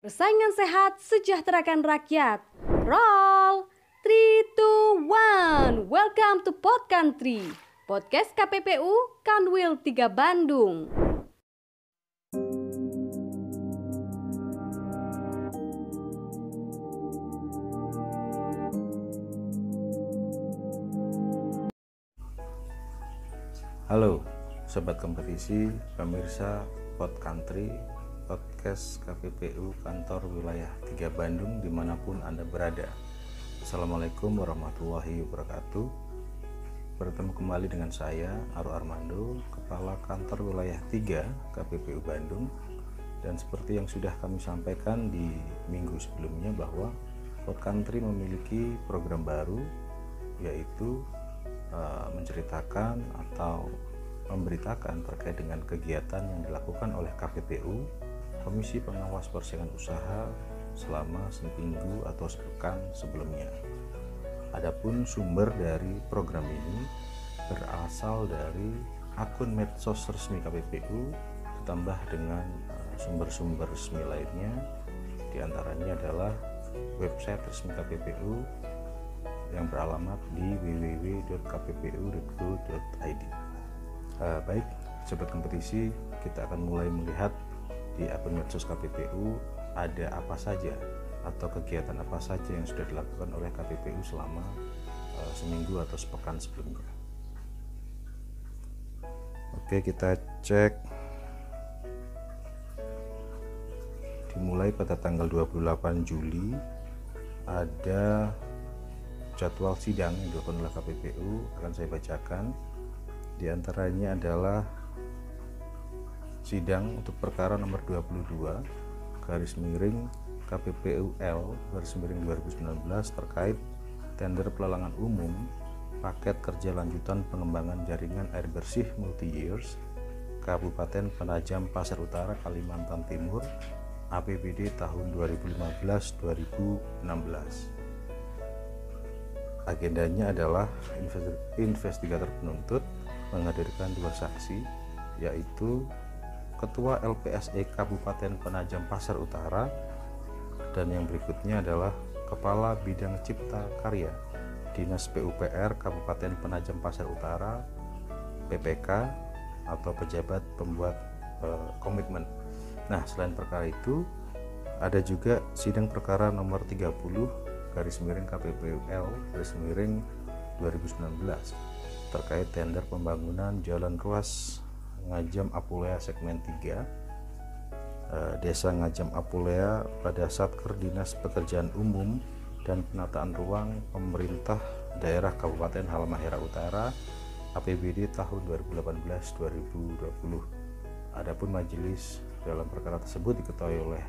Persaingan sehat sejahterakan rakyat. Roll! 3, 2, 1. Welcome to Pod Country. Podcast KPPU Kanwil 3 Bandung. Halo, sobat kompetisi, pemirsa Pod Country, podcast KPPU kantor wilayah 3 Bandung di mana pun Anda berada. Assalamualaikum warahmatullahi wabarakatuh. Bertemu kembali dengan saya, Aru Armando, Kepala Kantor Wilayah 3 KPPU Bandung. Dan seperti yang sudah kami sampaikan di minggu sebelumnya bahwa Pod Country memiliki program baru yaitu uh, menceritakan atau memberitakan terkait dengan kegiatan yang dilakukan oleh KPPU Komisi Pengawas Persaingan Usaha selama seminggu atau sepekan sebelumnya. Adapun sumber dari program ini berasal dari akun medsos resmi KPPU ditambah dengan eh, sumber-sumber resmi lainnya di antaranya adalah website resmi KPPU yang beralamat di www.kppu.go.id. Uh, baik, sobat kompetisi, kita akan mulai melihat di akun medsos KPPU ada apa saja atau kegiatan apa saja yang sudah dilakukan oleh KPPU selama uh, seminggu atau sepekan sebelumnya. Oke, kita cek dimulai pada tanggal 28 Juli ada jadwal sidang yang dilakukan oleh KPPU akan saya bacakan di antaranya adalah sidang untuk perkara nomor 22 garis miring KPPUL garis miring 2019 terkait tender pelelangan umum paket kerja lanjutan pengembangan jaringan air bersih multi years Kabupaten Penajam Pasir Utara Kalimantan Timur APBD tahun 2015-2016 agendanya adalah investigator penuntut menghadirkan dua saksi yaitu Ketua LPSE Kabupaten Penajam Pasar Utara dan yang berikutnya adalah Kepala Bidang Cipta Karya Dinas PUPR Kabupaten Penajam Pasar Utara PPK atau pejabat pembuat e, komitmen. Nah, selain perkara itu ada juga sidang perkara nomor 30 garis miring KPPUL garis miring 2019 terkait tender pembangunan jalan ruas Ngajam Apulea segmen 3 eh, Desa Ngajam Apulea pada Satker Dinas Pekerjaan Umum dan Penataan Ruang Pemerintah Daerah Kabupaten Halmahera Utara APBD tahun 2018-2020. Adapun majelis dalam perkara tersebut diketahui oleh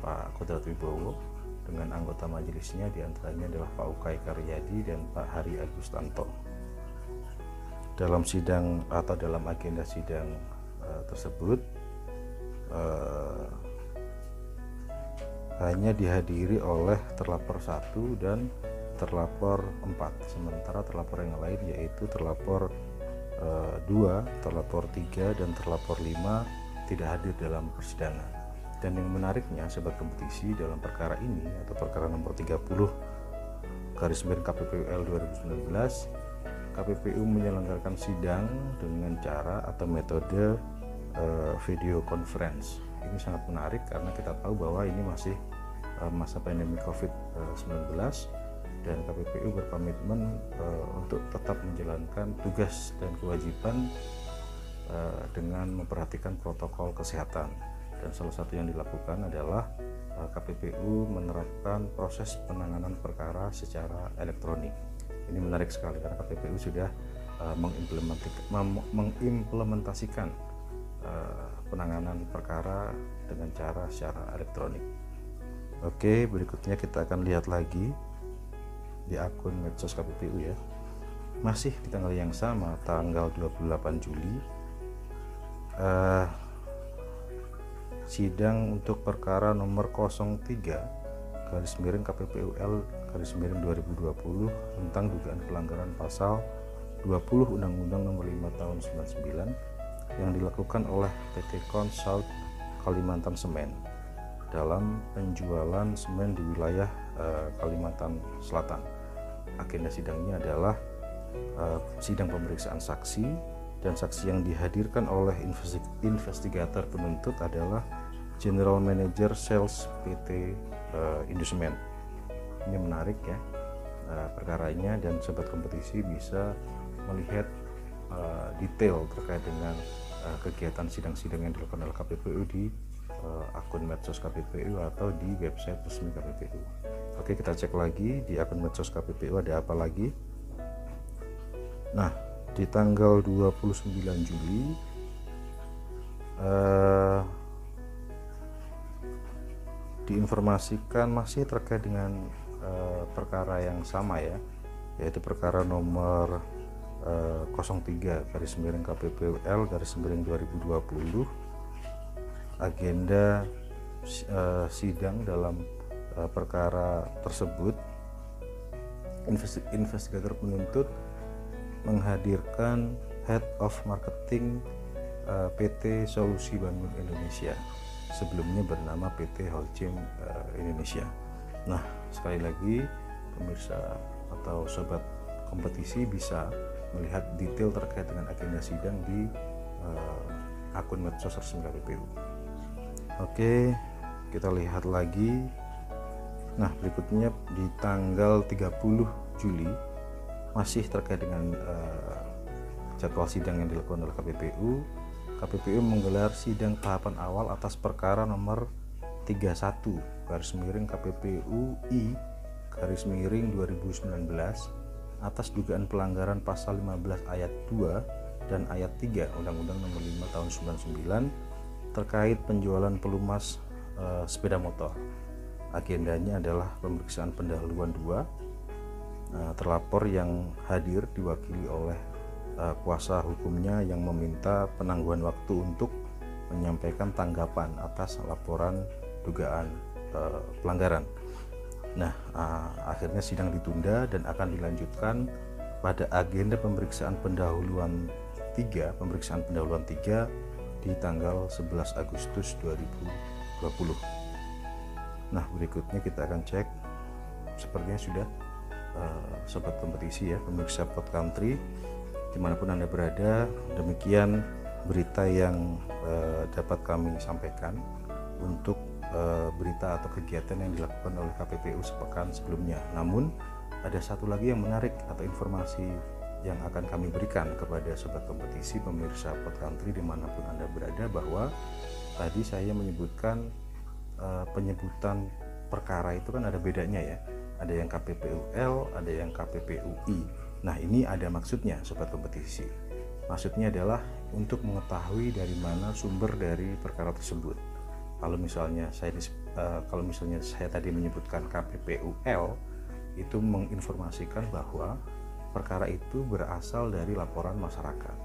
Pak Kodrat Wibowo dengan anggota majelisnya di antaranya adalah Pak Ukay Karyadi dan Pak Hari Agustanto dalam sidang atau dalam agenda sidang uh, tersebut uh, hanya dihadiri oleh terlapor satu dan terlapor empat. Sementara terlapor yang lain yaitu terlapor uh, dua terlapor tiga dan terlapor lima tidak hadir dalam persidangan. Dan yang menariknya sebab kompetisi dalam perkara ini atau perkara nomor 30 garis miring KPPL 2019 KPPU menyelenggarakan sidang dengan cara atau metode uh, video conference. Ini sangat menarik karena kita tahu bahwa ini masih uh, masa pandemi COVID-19 dan KPPU berkomitmen uh, untuk tetap menjalankan tugas dan kewajiban uh, dengan memperhatikan protokol kesehatan. Dan salah satu yang dilakukan adalah KPPU menerapkan proses penanganan perkara secara elektronik ini menarik sekali karena KPPU sudah uh, mengimplementasikan uh, penanganan perkara dengan cara secara elektronik. Oke, berikutnya kita akan lihat lagi di akun medsos KPPU ya. Masih di tanggal yang sama, tanggal 28 Juli. Uh, sidang untuk perkara nomor 03 garis miring KPPUL garis miring 2020 tentang dugaan pelanggaran pasal 20 Undang-Undang Nomor 5 Tahun 99 yang dilakukan oleh PT Consult Kalimantan Semen. dalam penjualan semen di wilayah uh, Kalimantan Selatan. Agenda sidangnya adalah uh, sidang pemeriksaan saksi dan saksi yang dihadirkan oleh investigator penuntut adalah General Manager Sales PT uh, Indosemen. Ini menarik ya uh, perkaranya dan sobat kompetisi bisa melihat uh, detail terkait dengan uh, kegiatan sidang-sidang yang dilakukan oleh KPPU di akun medsos KPPU atau di website resmi KPPU. Oke, kita cek lagi di akun medsos KPPU ada apa lagi. Nah, di tanggal 29 Juli uh, diinformasikan masih terkait dengan uh, perkara yang sama ya, yaitu perkara nomor uh, 03 garis miring KPPL garis miring 2020 agenda uh, sidang dalam uh, perkara tersebut investigator penuntut menghadirkan Head of Marketing uh, PT Solusi Bangun Indonesia sebelumnya bernama PT Holcim uh, Indonesia. Nah, sekali lagi pemirsa atau sobat kompetisi bisa melihat detail terkait dengan agenda sidang di uh, akun medsos resmi KPPU. Oke, kita lihat lagi. Nah, berikutnya di tanggal 30 Juli masih terkait dengan uh, jadwal sidang yang dilakukan oleh KPPU. KPPU menggelar sidang tahapan awal atas perkara nomor 31 garis miring KPPU I garis miring 2019 atas dugaan pelanggaran pasal 15 ayat 2 dan ayat 3 Undang-Undang Nomor 5 Tahun 99 terkait penjualan pelumas uh, sepeda motor. Agendanya adalah pemeriksaan pendahuluan dua uh, terlapor yang hadir diwakili oleh uh, kuasa hukumnya yang meminta penangguhan waktu untuk menyampaikan tanggapan atas laporan dugaan uh, pelanggaran. Nah, uh, akhirnya sidang ditunda dan akan dilanjutkan pada agenda pemeriksaan pendahuluan 3, pemeriksaan pendahuluan 3 di tanggal 11 Agustus 2020. Nah, berikutnya kita akan cek sepertinya sudah uh, sobat kompetisi ya, pemirsa Pot Country di mana pun Anda berada, demikian berita yang uh, dapat kami sampaikan untuk uh, berita atau kegiatan yang dilakukan oleh KPPU sepekan sebelumnya. Namun ada satu lagi yang menarik atau informasi yang akan kami berikan kepada sobat kompetisi pemirsa Pot Country di mana pun Anda berada bahwa tadi saya menyebutkan uh, penyebutan perkara itu kan ada bedanya ya. Ada yang KPPUL ada yang KPPUI nah ini ada maksudnya sobat kompetisi. Maksudnya adalah untuk mengetahui dari mana sumber dari perkara tersebut kalau misalnya saya uh, kalau misalnya saya tadi menyebutkan KPPUL itu menginformasikan bahwa perkara itu berasal dari laporan masyarakat.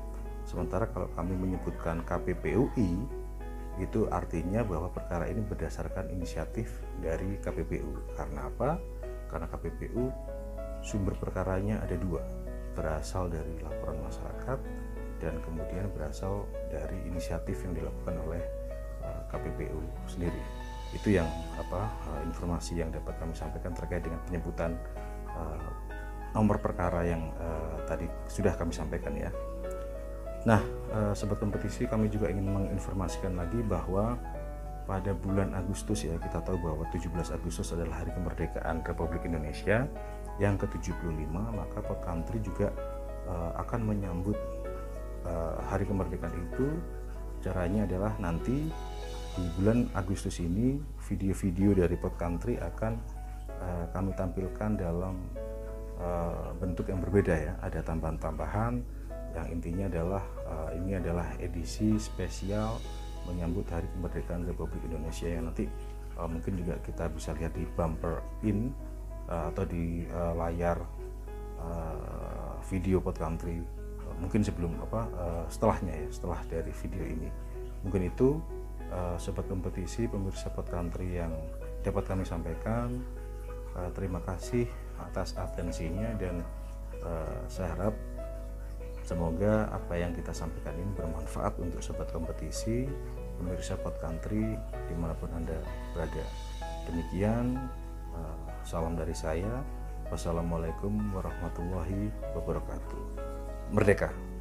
Sementara kalau kami menyebutkan KPPUI itu artinya bahwa perkara ini berdasarkan inisiatif dari KPPU. Karena apa? Karena KPPU sumber perkaranya ada dua, berasal dari laporan masyarakat dan kemudian berasal dari inisiatif yang dilakukan oleh sendiri. Itu yang apa uh, informasi yang dapat kami sampaikan terkait dengan penyebutan uh, nomor perkara yang uh, tadi sudah kami sampaikan ya. Nah, uh, sobat kompetisi kami juga ingin menginformasikan lagi bahwa pada bulan Agustus ya kita tahu bahwa 17 Agustus adalah hari kemerdekaan Republik Indonesia yang ke-75 maka Pot Country juga uh, akan menyambut uh, hari kemerdekaan itu caranya adalah nanti di bulan Agustus ini video-video dari Pot Country akan uh, kami tampilkan dalam uh, bentuk yang berbeda ya. Ada tambahan-tambahan yang intinya adalah uh, ini adalah edisi spesial menyambut Hari Kemerdekaan Republik Indonesia yang nanti uh, mungkin juga kita bisa lihat di bumper in uh, atau di uh, layar uh, video Pod Country uh, mungkin sebelum apa uh, setelahnya ya setelah dari video ini. Mungkin itu uh, sobat kompetisi pemirsa Pod Country yang dapat kami sampaikan uh, terima kasih atas atensinya dan uh, saya harap semoga apa yang kita sampaikan ini bermanfaat untuk sobat kompetisi pemirsa Pot Country di mana pun Anda berada. Demikian, uh, salam dari saya. Wassalamualaikum warahmatullahi wabarakatuh. Merdeka!